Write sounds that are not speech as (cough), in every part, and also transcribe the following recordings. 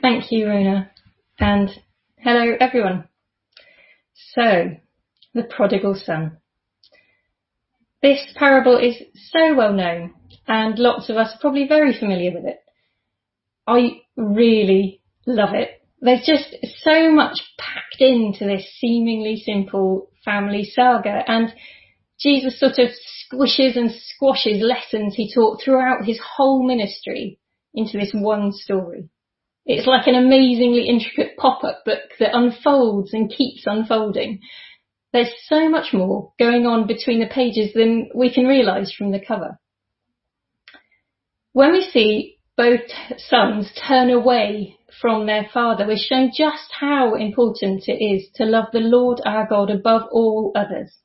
Thank you, Rona. And hello, everyone. So, the prodigal son. This parable is so well known and lots of us are probably very familiar with it. I really love it. There's just so much packed into this seemingly simple family saga and Jesus sort of squishes and squashes lessons he taught throughout his whole ministry into this one story. It's like an amazingly intricate pop-up book that unfolds and keeps unfolding. There's so much more going on between the pages than we can realise from the cover. When we see both sons turn away from their father, we're shown just how important it is to love the Lord our God above all others.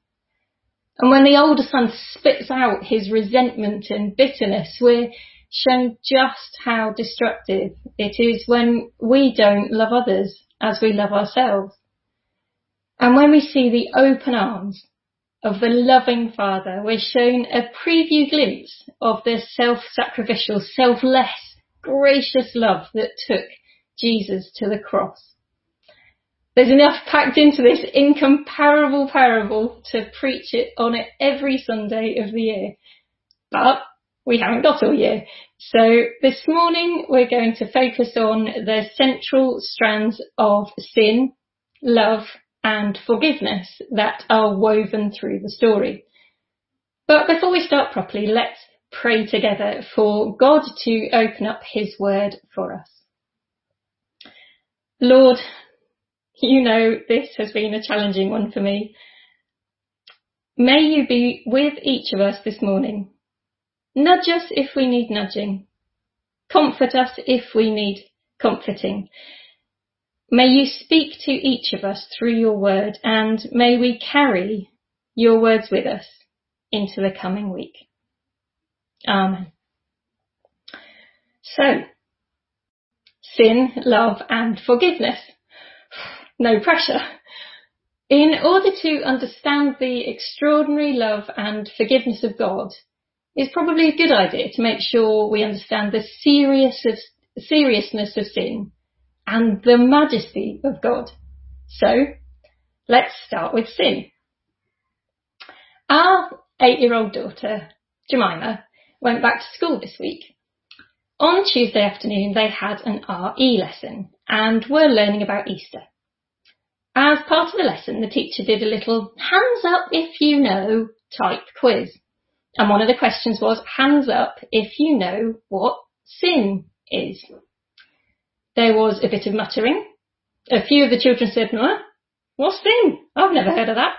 And when the older son spits out his resentment and bitterness, we're shown just how destructive it is when we don't love others as we love ourselves. And when we see the open arms of the loving Father, we're shown a preview glimpse of the self-sacrificial, selfless, gracious love that took Jesus to the cross. There's enough packed into this incomparable parable to preach it on it every Sunday of the year. But we haven't got all year. So this morning we're going to focus on the central strands of sin, love and forgiveness that are woven through the story. But before we start properly, let's pray together for God to open up his word for us. Lord, you know this has been a challenging one for me. May you be with each of us this morning Nudge us if we need nudging. Comfort us if we need comforting. May you speak to each of us through your word and may we carry your words with us into the coming week. Amen. So, sin, love and forgiveness. No pressure. In order to understand the extraordinary love and forgiveness of God, it's probably a good idea to make sure we understand the serious of, seriousness of sin and the majesty of God. So let's start with sin. Our eight-year-old daughter, Jemima, went back to school this week. On Tuesday afternoon, they had an RE lesson and were learning about Easter. As part of the lesson, the teacher did a little hands up if you know type quiz. And one of the questions was, hands up if you know what sin is. There was a bit of muttering. A few of the children said, no, what's sin? I've never heard of that.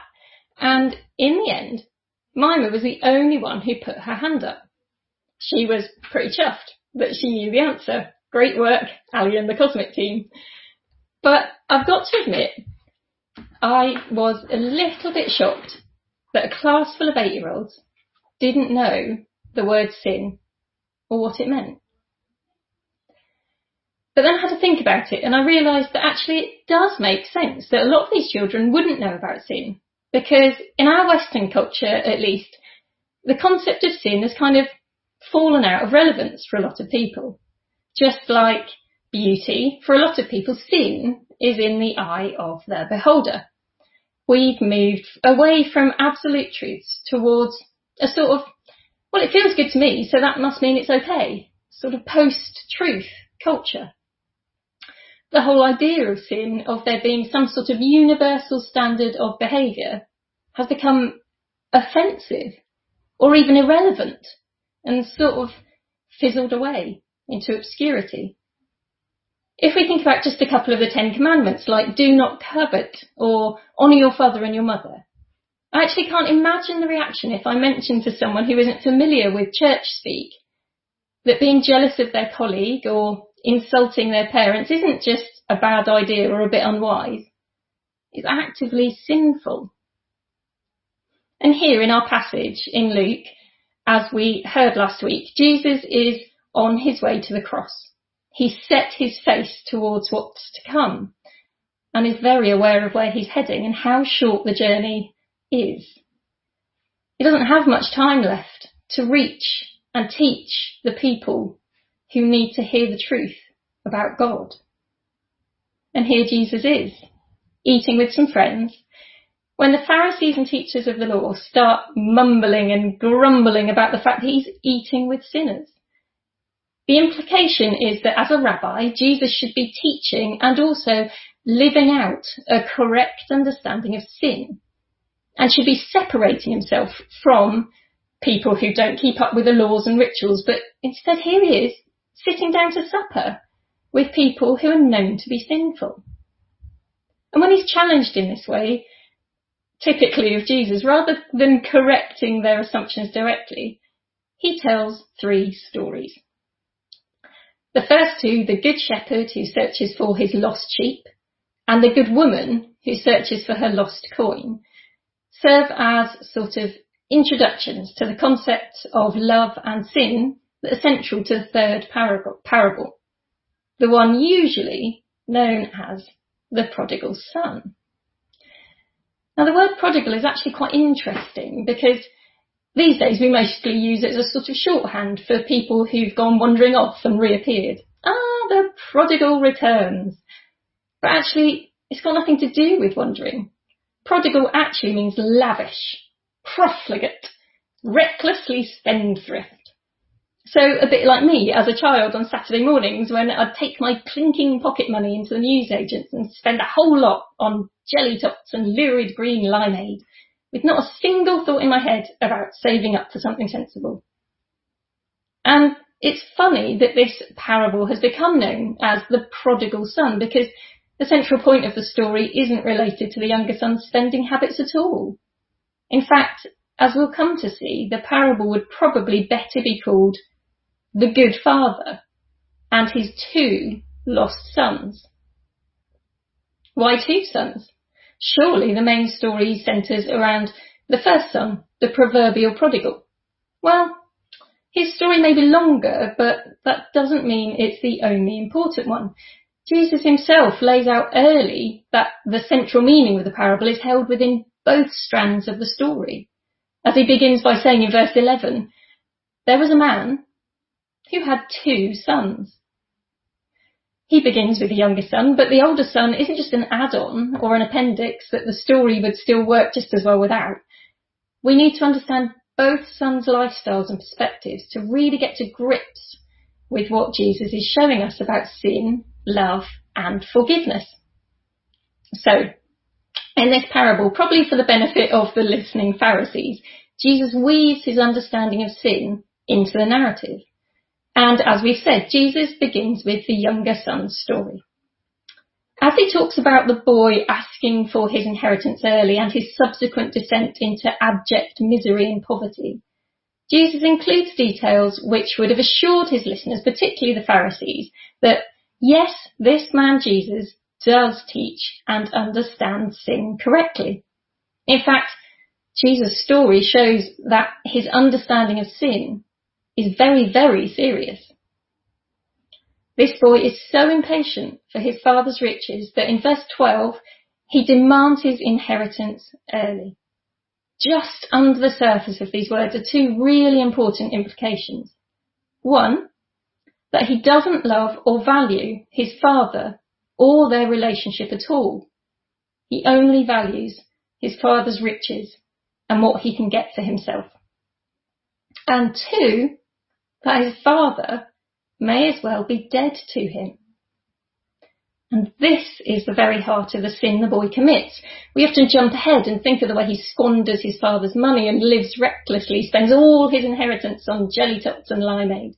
And in the end, Mima was the only one who put her hand up. She was pretty chuffed that she knew the answer. Great work, Ali and the Cosmic team. But I've got to admit, I was a little bit shocked that a class full of eight year olds didn't know the word sin or what it meant. But then I had to think about it and I realised that actually it does make sense that a lot of these children wouldn't know about sin because in our Western culture at least, the concept of sin has kind of fallen out of relevance for a lot of people. Just like beauty, for a lot of people sin is in the eye of the beholder. We've moved away from absolute truths towards a sort of, well, it feels good to me, so that must mean it's okay. Sort of post-truth culture. The whole idea of sin, of there being some sort of universal standard of behaviour, has become offensive or even irrelevant and sort of fizzled away into obscurity. If we think about just a couple of the Ten Commandments, like do not covet or honour your father and your mother, I actually can't imagine the reaction if I mention to someone who isn't familiar with church speak that being jealous of their colleague or insulting their parents isn't just a bad idea or a bit unwise. It's actively sinful. And here in our passage in Luke, as we heard last week, Jesus is on his way to the cross. He set his face towards what's to come and is very aware of where he's heading and how short the journey is. He doesn't have much time left to reach and teach the people who need to hear the truth about God And here Jesus is, eating with some friends, when the Pharisees and teachers of the law start mumbling and grumbling about the fact that he's eating with sinners. The implication is that as a rabbi, Jesus should be teaching and also living out a correct understanding of sin and should be separating himself from people who don't keep up with the laws and rituals, but instead here he is sitting down to supper with people who are known to be sinful. And when he's challenged in this way, typically of Jesus, rather than correcting their assumptions directly, he tells three stories. The first two, the good shepherd who searches for his lost sheep, and the good woman who searches for her lost coin, serve as sort of introductions to the concepts of love and sin that are central to the third parable, the one usually known as the prodigal son. Now the word prodigal is actually quite interesting because these days we mostly use it as a sort of shorthand for people who've gone wandering off and reappeared. Ah, the prodigal returns. But actually, it's got nothing to do with wandering. Prodigal actually means lavish, profligate, recklessly spendthrift. So a bit like me as a child on Saturday mornings when I'd take my clinking pocket money into the newsagents and spend a whole lot on jelly tots and lurid green limeade with not a single thought in my head about saving up for something sensible. And it's funny that this parable has become known as the prodigal son because the central point of the story isn't related to the younger son's spending habits at all. In fact, as we'll come to see, the parable would probably better be called the good father and his two lost sons. Why two sons? Surely the main story centres around the first son, the proverbial prodigal. Well, his story may be longer, but that doesn't mean it's the only important one. Jesus himself lays out early that the central meaning of the parable is held within both strands of the story. As he begins by saying in verse 11, there was a man who had two sons. He begins with the younger son, but the older son isn't just an add-on or an appendix that the story would still work just as well without. We need to understand both sons' lifestyles and perspectives to really get to grips with what Jesus is showing us about sin, love, and forgiveness. So, in this parable, probably for the benefit of the listening Pharisees, Jesus weaves his understanding of sin into the narrative. And as we've said, Jesus begins with the younger son's story. As he talks about the boy asking for his inheritance early and his subsequent descent into abject misery and poverty, Jesus includes details which would have assured his listeners, particularly the Pharisees, that yes, this man Jesus does teach and understand sin correctly. In fact, Jesus' story shows that his understanding of sin is very, very serious. This boy is so impatient for his father's riches that in verse 12, he demands his inheritance early. Just under the surface of these words are two really important implications. One, that he doesn't love or value his father or their relationship at all. He only values his father's riches and what he can get for himself. And two, that his father may as well be dead to him. And this is the very heart of the sin the boy commits. We often jump ahead and think of the way he squanders his father's money and lives recklessly, spends all his inheritance on jelly tots and limeade.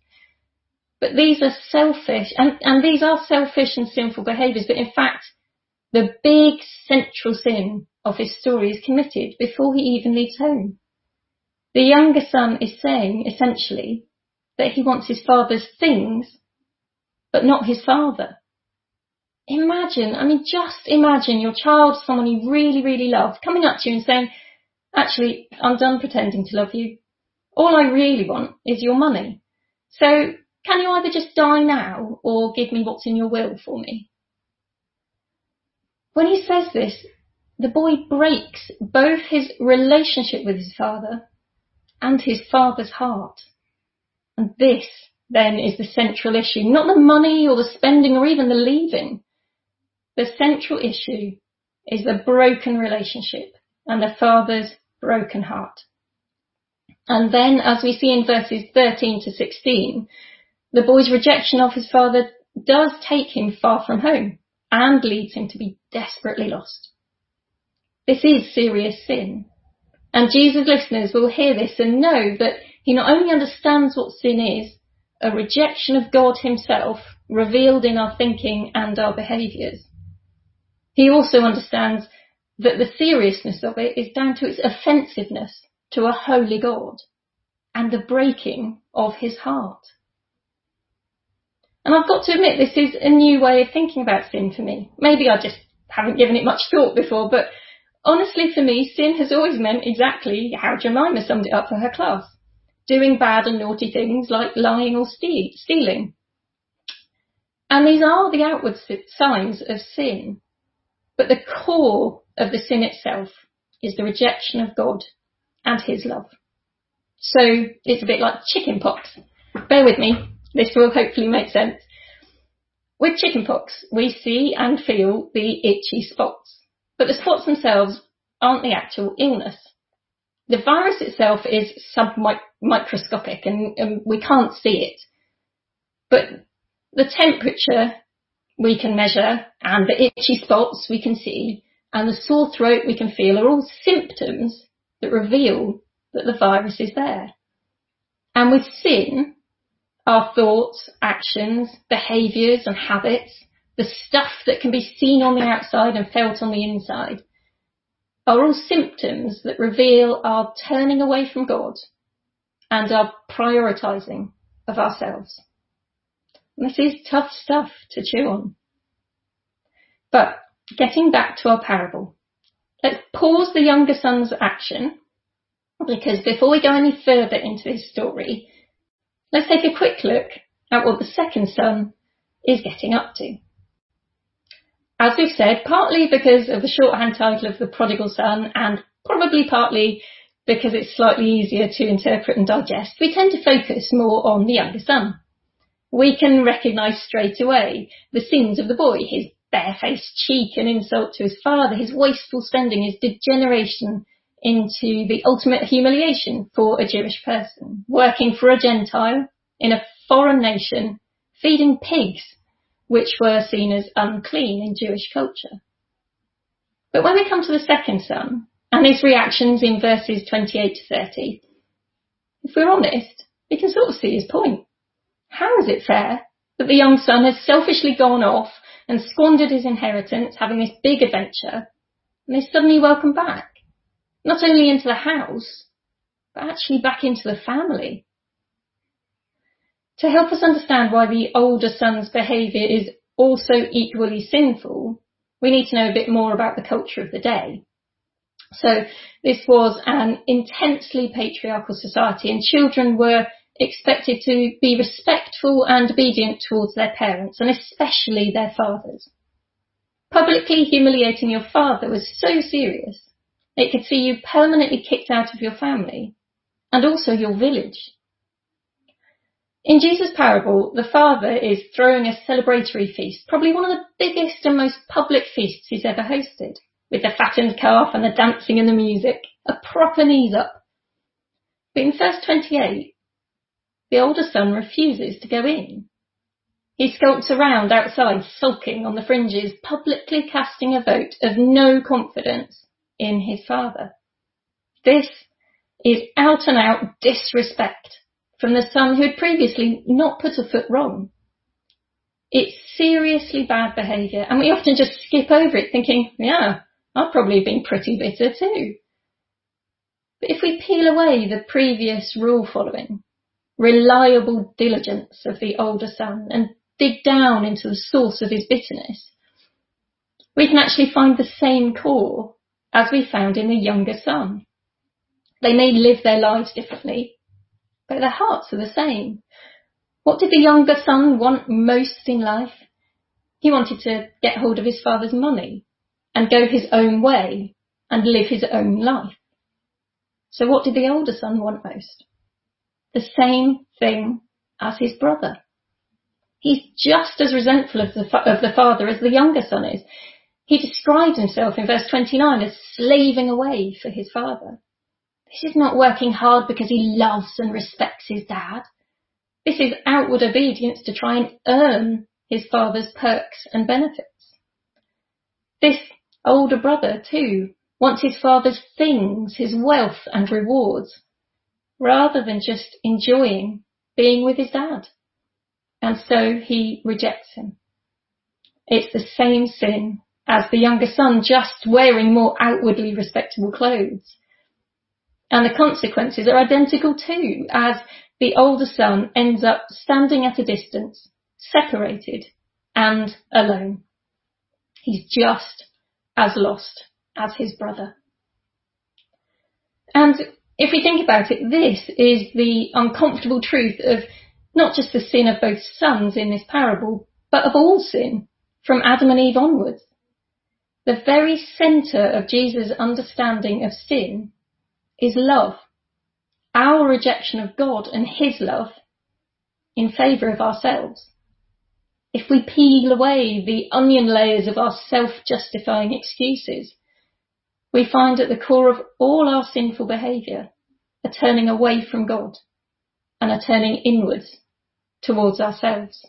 But these are selfish, and, and these are selfish and sinful behaviours, but in fact, the big central sin of his story is committed before he even leaves home. The younger son is saying, essentially, that he wants his father's things, but not his father. Imagine, I mean, just imagine your child, someone you really, really love, coming up to you and saying, actually, I'm done pretending to love you. All I really want is your money. So can you either just die now or give me what's in your will for me? When he says this, the boy breaks both his relationship with his father and his father's heart. And this then is the central issue, not the money or the spending or even the leaving, the central issue is the broken relationship and the father's broken heart. And then, as we see in verses 13 to 16, the boy's rejection of his father does take him far from home and leads him to be desperately lost. This is serious sin. And Jesus listeners will hear this and know that he not only understands what sin is, a rejection of God himself revealed in our thinking and our behaviours, he also understands that the seriousness of it is down to its offensiveness to a holy God and the breaking of his heart. And I've got to admit, this is a new way of thinking about sin for me. Maybe I just haven't given it much thought before, but honestly for me, sin has always meant exactly how Jemima summed it up for her class. Doing bad and naughty things like lying or stealing. And these are the outward signs of sin. But the core of the sin itself is the rejection of God and his love. So it's a bit like chicken pox. Bear with me. This will hopefully make sense. With chickenpox, we see and feel the itchy spots, but the spots themselves aren't the actual illness. The virus itself is submicroscopic and, and we can't see it. But the temperature we can measure and the itchy spots we can see and the sore throat we can feel are all symptoms that reveal that the virus is there. And with sin, our thoughts, actions, behaviours and habits, the stuff that can be seen on the outside and felt on the inside, are all symptoms that reveal our turning away from God and our prioritising of ourselves. And this is tough stuff to chew on. But getting back to our parable, let's pause the younger son's action because before we go any further into his story, Let's take a quick look at what the second son is getting up to. As we've said, partly because of the shorthand title of the prodigal son and probably partly because it's slightly easier to interpret and digest, we tend to focus more on the younger son. We can recognise straight away the sins of the boy, his barefaced cheek and insult to his father, his wasteful spending, his degeneration into the ultimate humiliation for a Jewish person, working for a Gentile in a foreign nation, feeding pigs, which were seen as unclean in Jewish culture. But when we come to the second son and his reactions in verses 28 to 30, if we're honest, we can sort of see his point. How is it fair that the young son has selfishly gone off and squandered his inheritance having this big adventure and is suddenly welcomed back? Not only into the house, but actually back into the family. To help us understand why the older son's behaviour is also equally sinful, we need to know a bit more about the culture of the day. So this was an intensely patriarchal society and children were expected to be respectful and obedient towards their parents and especially their fathers. Publicly humiliating your father was so serious it could see you permanently kicked out of your family and also your village. In Jesus' parable, the father is throwing a celebratory feast, probably one of the biggest and most public feasts he's ever hosted, with the fattened calf and the dancing and the music, a proper knees up. But in verse 28, the older son refuses to go in. He skulks around outside, sulking on the fringes, publicly casting a vote of no confidence in his father. This is out and out disrespect from the son who had previously not put a foot wrong. It's seriously bad behaviour and we often just skip over it thinking, yeah, I've probably been pretty bitter too. But if we peel away the previous rule following, reliable diligence of the older son and dig down into the source of his bitterness, we can actually find the same core as we found in the younger son. They may live their lives differently, but their hearts are the same. What did the younger son want most in life? He wanted to get hold of his father's money and go his own way and live his own life. So what did the older son want most? The same thing as his brother. He's just as resentful of the, of the father as the younger son is. He describes himself in verse 29 as slaving away for his father. This is not working hard because he loves and respects his dad. This is outward obedience to try and earn his father's perks and benefits. This older brother too wants his father's things, his wealth and rewards, rather than just enjoying being with his dad. And so he rejects him. It's the same sin as the younger son just wearing more outwardly respectable clothes. And the consequences are identical too, as the older son ends up standing at a distance, separated and alone. He's just as lost as his brother. And if we think about it, this is the uncomfortable truth of not just the sin of both sons in this parable, but of all sin from Adam and Eve onwards. The very centre of Jesus' understanding of sin is love. Our rejection of God and his love in favour of ourselves. If we peel away the onion layers of our self-justifying excuses, we find at the core of all our sinful behaviour a turning away from God and a turning inwards towards ourselves.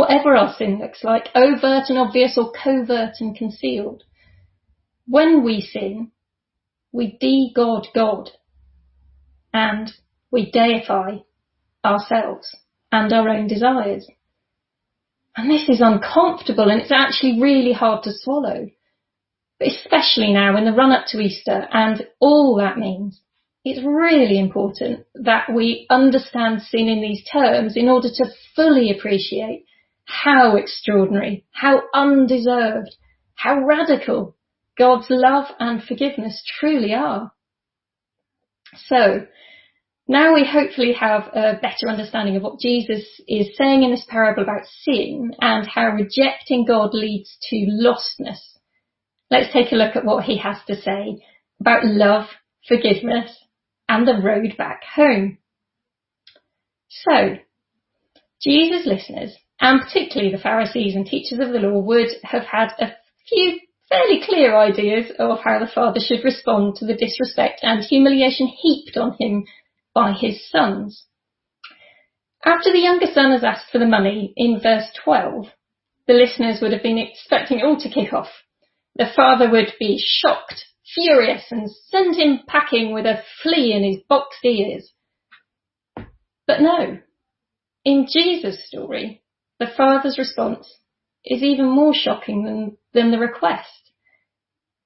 Whatever our sin looks like, overt and obvious or covert and concealed, when we sin, we de-God God and we deify ourselves and our own desires. And this is uncomfortable and it's actually really hard to swallow, especially now in the run up to Easter and all that means it's really important that we understand sin in these terms in order to fully appreciate how extraordinary, how undeserved, how radical God's love and forgiveness truly are. So, now we hopefully have a better understanding of what Jesus is saying in this parable about sin and how rejecting God leads to lostness. Let's take a look at what he has to say about love, forgiveness, and the road back home. So, Jesus' listeners, and particularly the Pharisees and teachers of the law, would have had a few fairly clear ideas of how the father should respond to the disrespect and humiliation heaped on him by his sons. After the younger son has asked for the money in verse 12, the listeners would have been expecting it all to kick off. The father would be shocked furious and send him packing with a flea in his boxed ears. But no, in Jesus' story, the father's response is even more shocking than, than the request.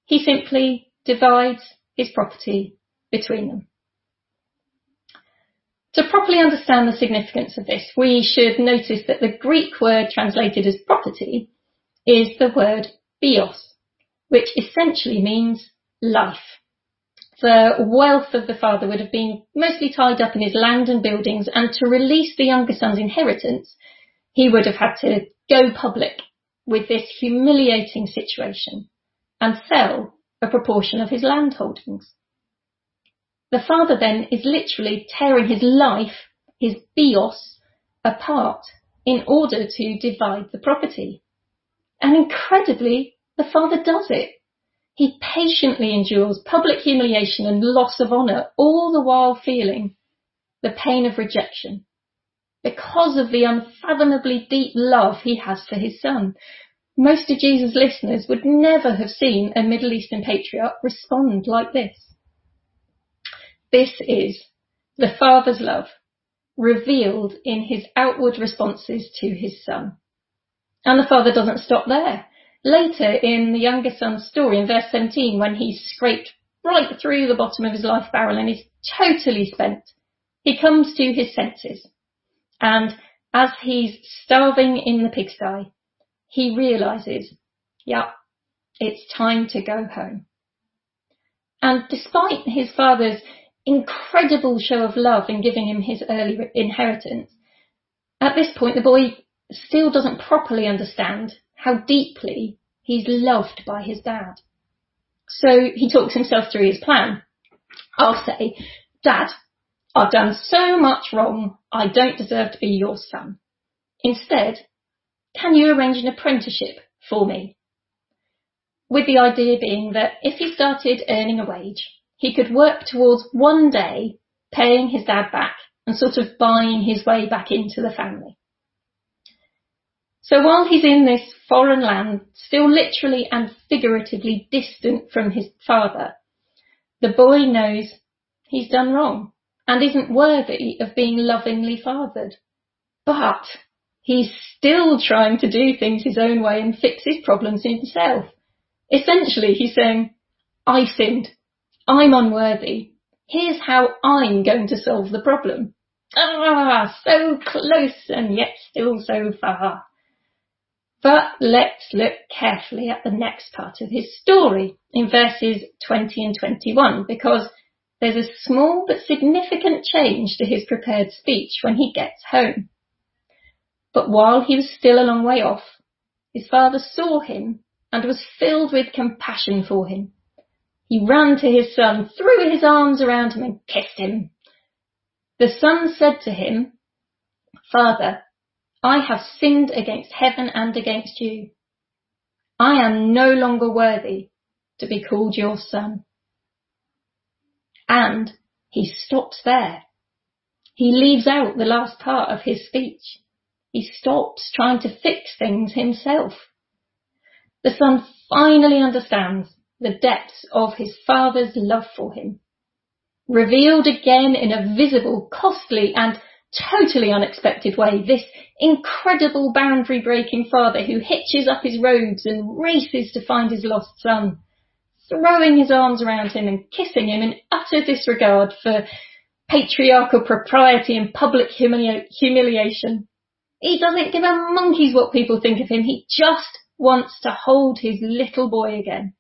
He simply divides his property between them. To properly understand the significance of this, we should notice that the Greek word translated as property is the word bios, which essentially means life. The wealth of the father would have been mostly tied up in his land and buildings, and to release the younger son's inheritance, he would have had to go public with this humiliating situation and sell a proportion of his land holdings. The father then is literally tearing his life, his bios, apart in order to divide the property. And incredibly, the father does it. He patiently endures public humiliation and loss of honour, all the while feeling the pain of rejection because of the unfathomably deep love he has for his son. Most of Jesus' listeners would never have seen a Middle Eastern patriarch respond like this. This is the Father's love revealed in his outward responses to his son. And the Father doesn't stop there. Later in the younger son's story, in verse 17, when he's scraped right through the bottom of his life barrel and is totally spent, he comes to his senses. And as he's starving in the pigsty, he realizes, yeah, it's time to go home. And despite his father's incredible show of love in giving him his early inheritance, at this point the boy still doesn't properly understand how deeply he's loved by his dad. So he talks himself through his plan. I'll say, Dad, I've done so much wrong, I don't deserve to be your son. Instead, can you arrange an apprenticeship for me? With the idea being that if he started earning a wage, he could work towards one day paying his dad back and sort of buying his way back into the family. So while he's in this foreign land, still literally and figuratively distant from his father, the boy knows he's done wrong and isn't worthy of being lovingly fathered. But he's still trying to do things his own way and fix his problems himself. Essentially, he's saying, I sinned. I'm unworthy. Here's how I'm going to solve the problem. Ah, so close and yet still so far. But let's look carefully at the next part of his story in verses 20 and 21 because there's a small but significant change to his prepared speech when he gets home. But while he was still a long way off, his father saw him and was filled with compassion for him. He ran to his son, threw his arms around him and kissed him. The son said to him, Father, I have sinned against heaven and against you. I am no longer worthy to be called your son. And he stops there. He leaves out the last part of his speech. He stops trying to fix things himself. The son finally understands the depths of his father's love for him. Revealed again in a visible, costly and totally unexpected way, this incredible boundary breaking father who hitches up his robes and races to find his lost son, throwing his arms around him and kissing him in utter disregard for patriarchal propriety and public humili- humiliation. He doesn't give a monkey's what people think of him. He just wants to hold his little boy again.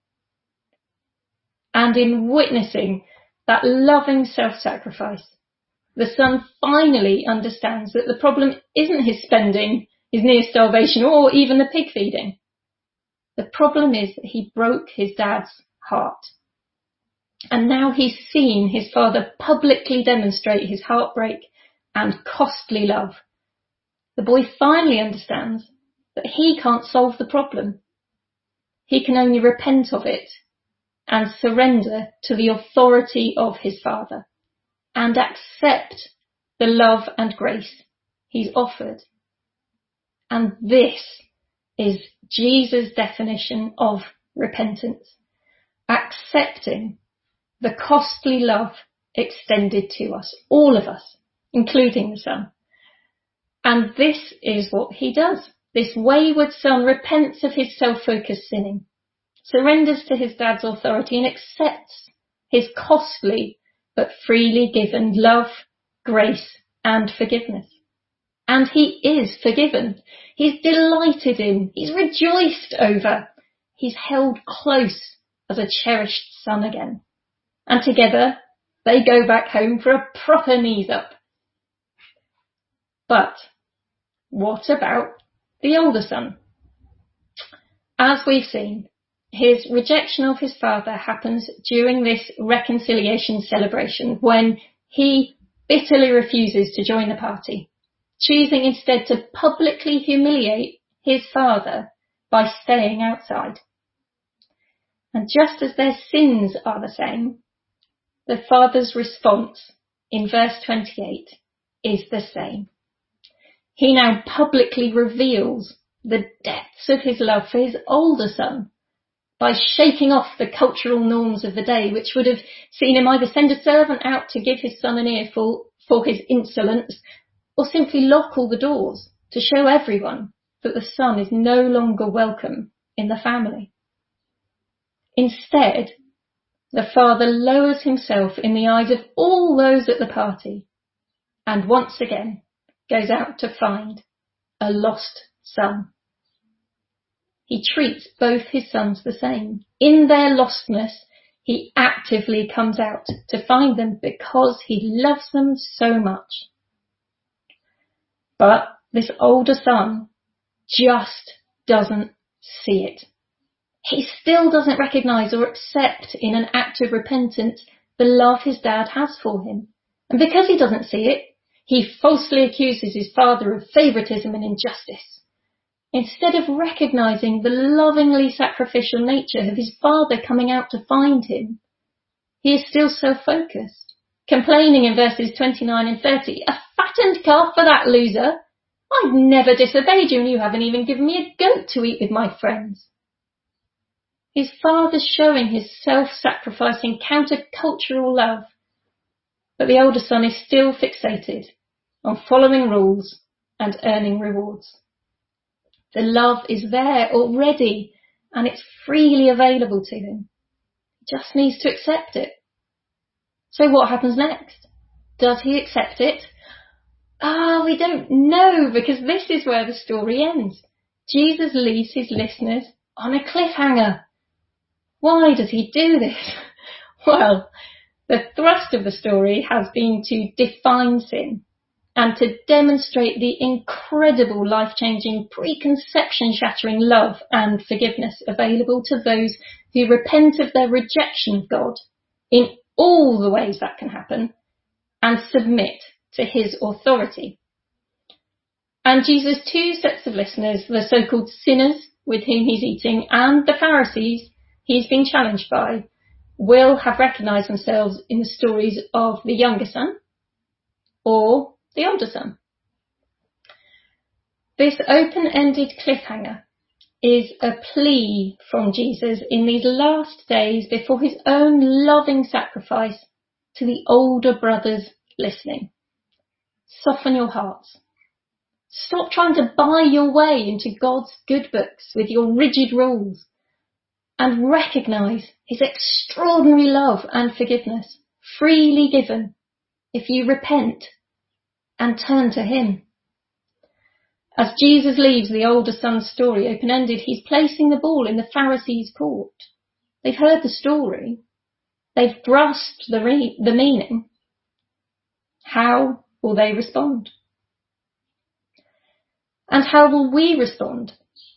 And in witnessing that loving self-sacrifice, the son finally understands that the problem isn't his spending, his near starvation, or even the pig feeding. The problem is that he broke his dad's heart. And now he's seen his father publicly demonstrate his heartbreak and costly love. The boy finally understands that he can't solve the problem. He can only repent of it and surrender to the authority of his father and accept the love and grace he's offered. And this is Jesus' definition of repentance. Accepting the costly love extended to us, all of us, including the Son. And this is what he does. This wayward son repents of his self-focused sinning, surrenders to his dad's authority and accepts his costly but freely given love, grace and forgiveness. And he is forgiven. He's delighted in. He's rejoiced over. He's held close as a cherished son again. And together they go back home for a proper knees up. But what about the older son? As we've seen, his rejection of his father happens during this reconciliation celebration when he bitterly refuses to join the party, choosing instead to publicly humiliate his father by staying outside. And just as their sins are the same, the father's response in verse 28 is the same. He now publicly reveals the depths of his love for his older son by shaking off the cultural norms of the day, which would have seen him either send a servant out to give his son an earful for his insolence, or simply lock all the doors to show everyone that the son is no longer welcome in the family. Instead, the father lowers himself in the eyes of all those at the party and once again goes out to find a lost son. He treats both his sons the same. In their lostness, he actively comes out to find them because he loves them so much. But this older son just doesn't see it. He still doesn't recognize or accept in an act of repentance the love his dad has for him. And because he doesn't see it, he falsely accuses his father of favoritism and injustice. Instead of recognizing the lovingly sacrificial nature of his father coming out to find him, he is still self-focused, complaining in verses 29 and 30, a fattened calf for that loser. I've never disobeyed you and you haven't even given me a goat to eat with my friends. His father's showing his self-sacrificing counter-cultural love, but the older son is still fixated on following rules and earning rewards. The love is there already and it's freely available to him. He just needs to accept it. So what happens next? Does he accept it? Ah, we don't know because this is where the story ends. Jesus leaves his listeners on a cliffhanger. Why does he do this? (laughs) Well, the thrust of the story has been to define sin and to demonstrate the incredible life-changing, preconception-shattering love and forgiveness available to those who repent of their rejection of God in all the ways that can happen and submit to his authority. And Jesus' two sets of listeners, the so-called sinners with whom he's eating and the Pharisees he's been challenged by, will have recognized themselves in the stories of the younger son or the older son. This open-ended cliffhanger is a plea from Jesus in these last days before his own loving sacrifice to the older brothers listening. Soften your hearts. Stop trying to buy your way into God's good books with your rigid rules and recognize his extraordinary love and forgiveness freely given if you repent and turn to him. As Jesus leaves the older son's story open-ended, he's placing the ball in the Pharisees' court. They've heard the story. They've grasped the, re- the meaning. How will they respond? And how will we respond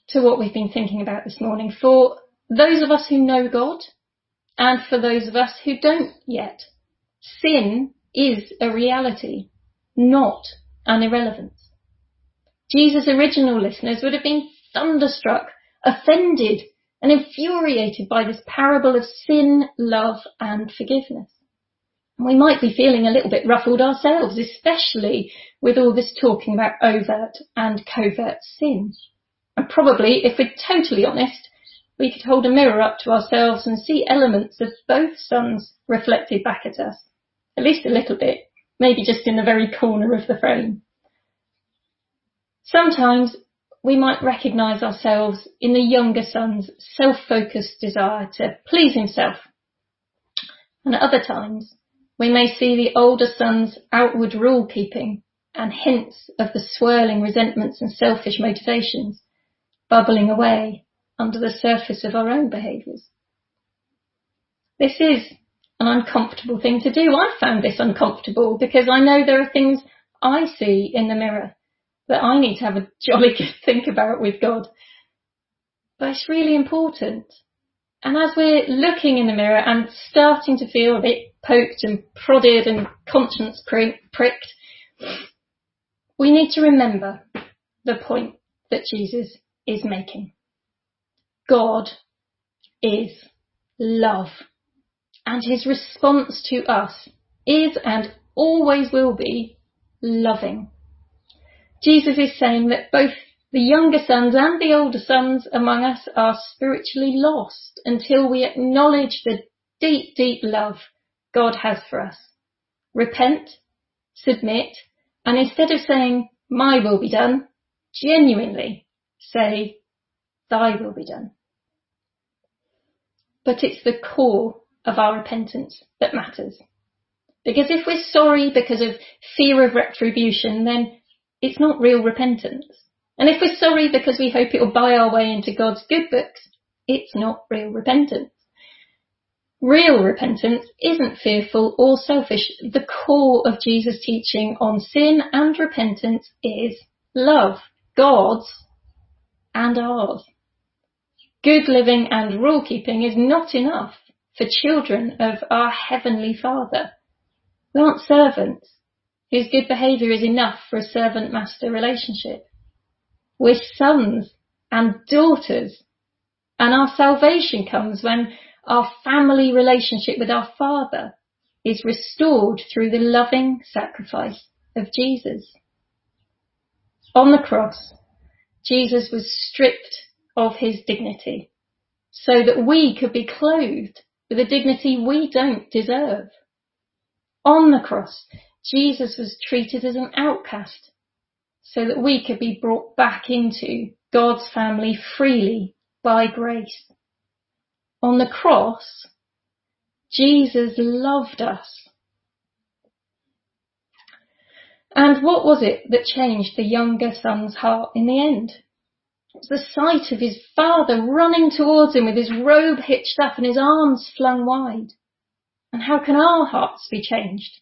to what we've been thinking about this morning for those of us who know God and for those of us who don't yet? Sin is a reality not an irrelevance. Jesus' original listeners would have been thunderstruck, offended, and infuriated by this parable of sin, love, and forgiveness. we might be feeling a little bit ruffled ourselves, especially with all this talking about overt and covert sin. And probably, if we're totally honest, we could hold a mirror up to ourselves and see elements of both sons reflected back at us. At least a little bit maybe just in the very corner of the frame. Sometimes we might recognise ourselves in the younger son's self-focused desire to please himself. And at other times, we may see the older son's outward rule keeping and hints of the swirling resentments and selfish motivations bubbling away under the surface of our own behaviours. This is an uncomfortable thing to do. I found this uncomfortable because I know there are things I see in the mirror that I need to have a jolly good (laughs) think about with God. But it's really important. And as we're looking in the mirror and starting to feel a bit poked and prodded and conscience pricked, we need to remember the point that Jesus is making. God is love and his response to us is and always will be loving. Jesus is saying that both the younger sons and the older sons among us are spiritually lost until we acknowledge the deep, deep love God has for us. Repent, submit, and instead of saying, my will be done, genuinely say, thy will be done. But it's the core of our repentance that matters. Because if we're sorry because of fear of retribution, then it's not real repentance. And if we're sorry because we hope it'll buy our way into God's good books, it's not real repentance. Real repentance isn't fearful or selfish. The core of Jesus' teaching on sin and repentance is love. God's and ours. Good living and rule keeping is not enough for children of our Heavenly Father. We aren't servants. whose good behaviour is enough for a servant master relationship. We're sons and daughters, and our salvation comes when our family relationship with our Father is restored through the loving sacrifice of Jesus. On the cross, Jesus was stripped of his dignity so that we could be clothed with a dignity we don't deserve. On the cross, Jesus was treated as an outcast so that we could be brought back into God's family freely by grace. On the cross, Jesus loved us. And what was it that changed the younger son's heart in the end? The sight of his father running towards him with his robe hitched up and his arms flung wide. And how can our hearts be changed?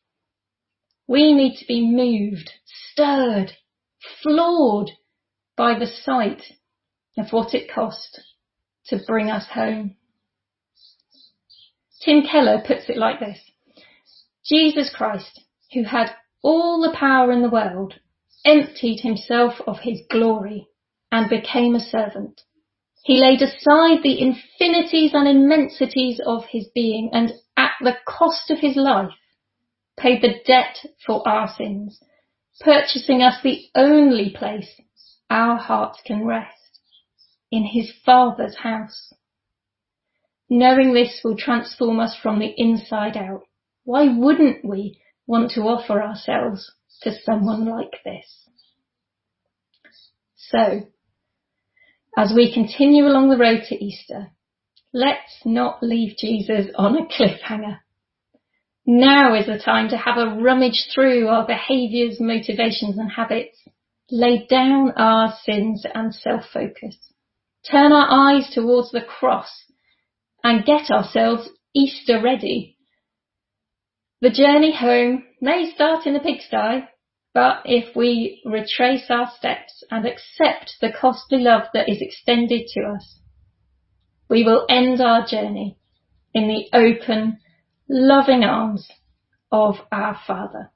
We need to be moved, stirred, floored by the sight of what it cost to bring us home. Tim Keller puts it like this. Jesus Christ, who had all the power in the world, emptied himself of his glory and became a servant. He laid aside the infinities and immensities of his being and at the cost of his life paid the debt for our sins, purchasing us the only place our hearts can rest in his Father's house. Knowing this will transform us from the inside out. Why wouldn't we want to offer ourselves to someone like this? So, as we continue along the road to Easter, let's not leave Jesus on a cliffhanger. Now is the time to have a rummage through our behaviours, motivations and habits, lay down our sins and self-focus, turn our eyes towards the cross and get ourselves Easter ready. The journey home may start in the pigsty, but if we retrace our steps and accept the costly love that is extended to us, we will end our journey in the open, loving arms of our Father.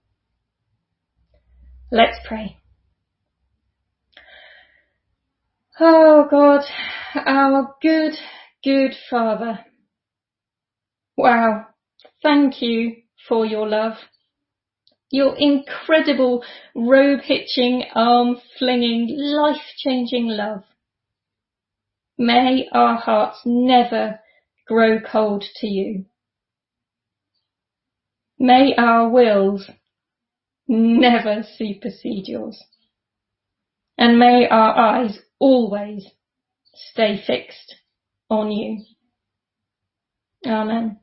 Let's pray. Oh God, our good good Father. Wow. Thank you for your love. Your incredible robe hitching, arm flinging, life changing love. May our hearts never grow cold to you. May our wills never supersede yours. And may our eyes always stay fixed on you. Amen.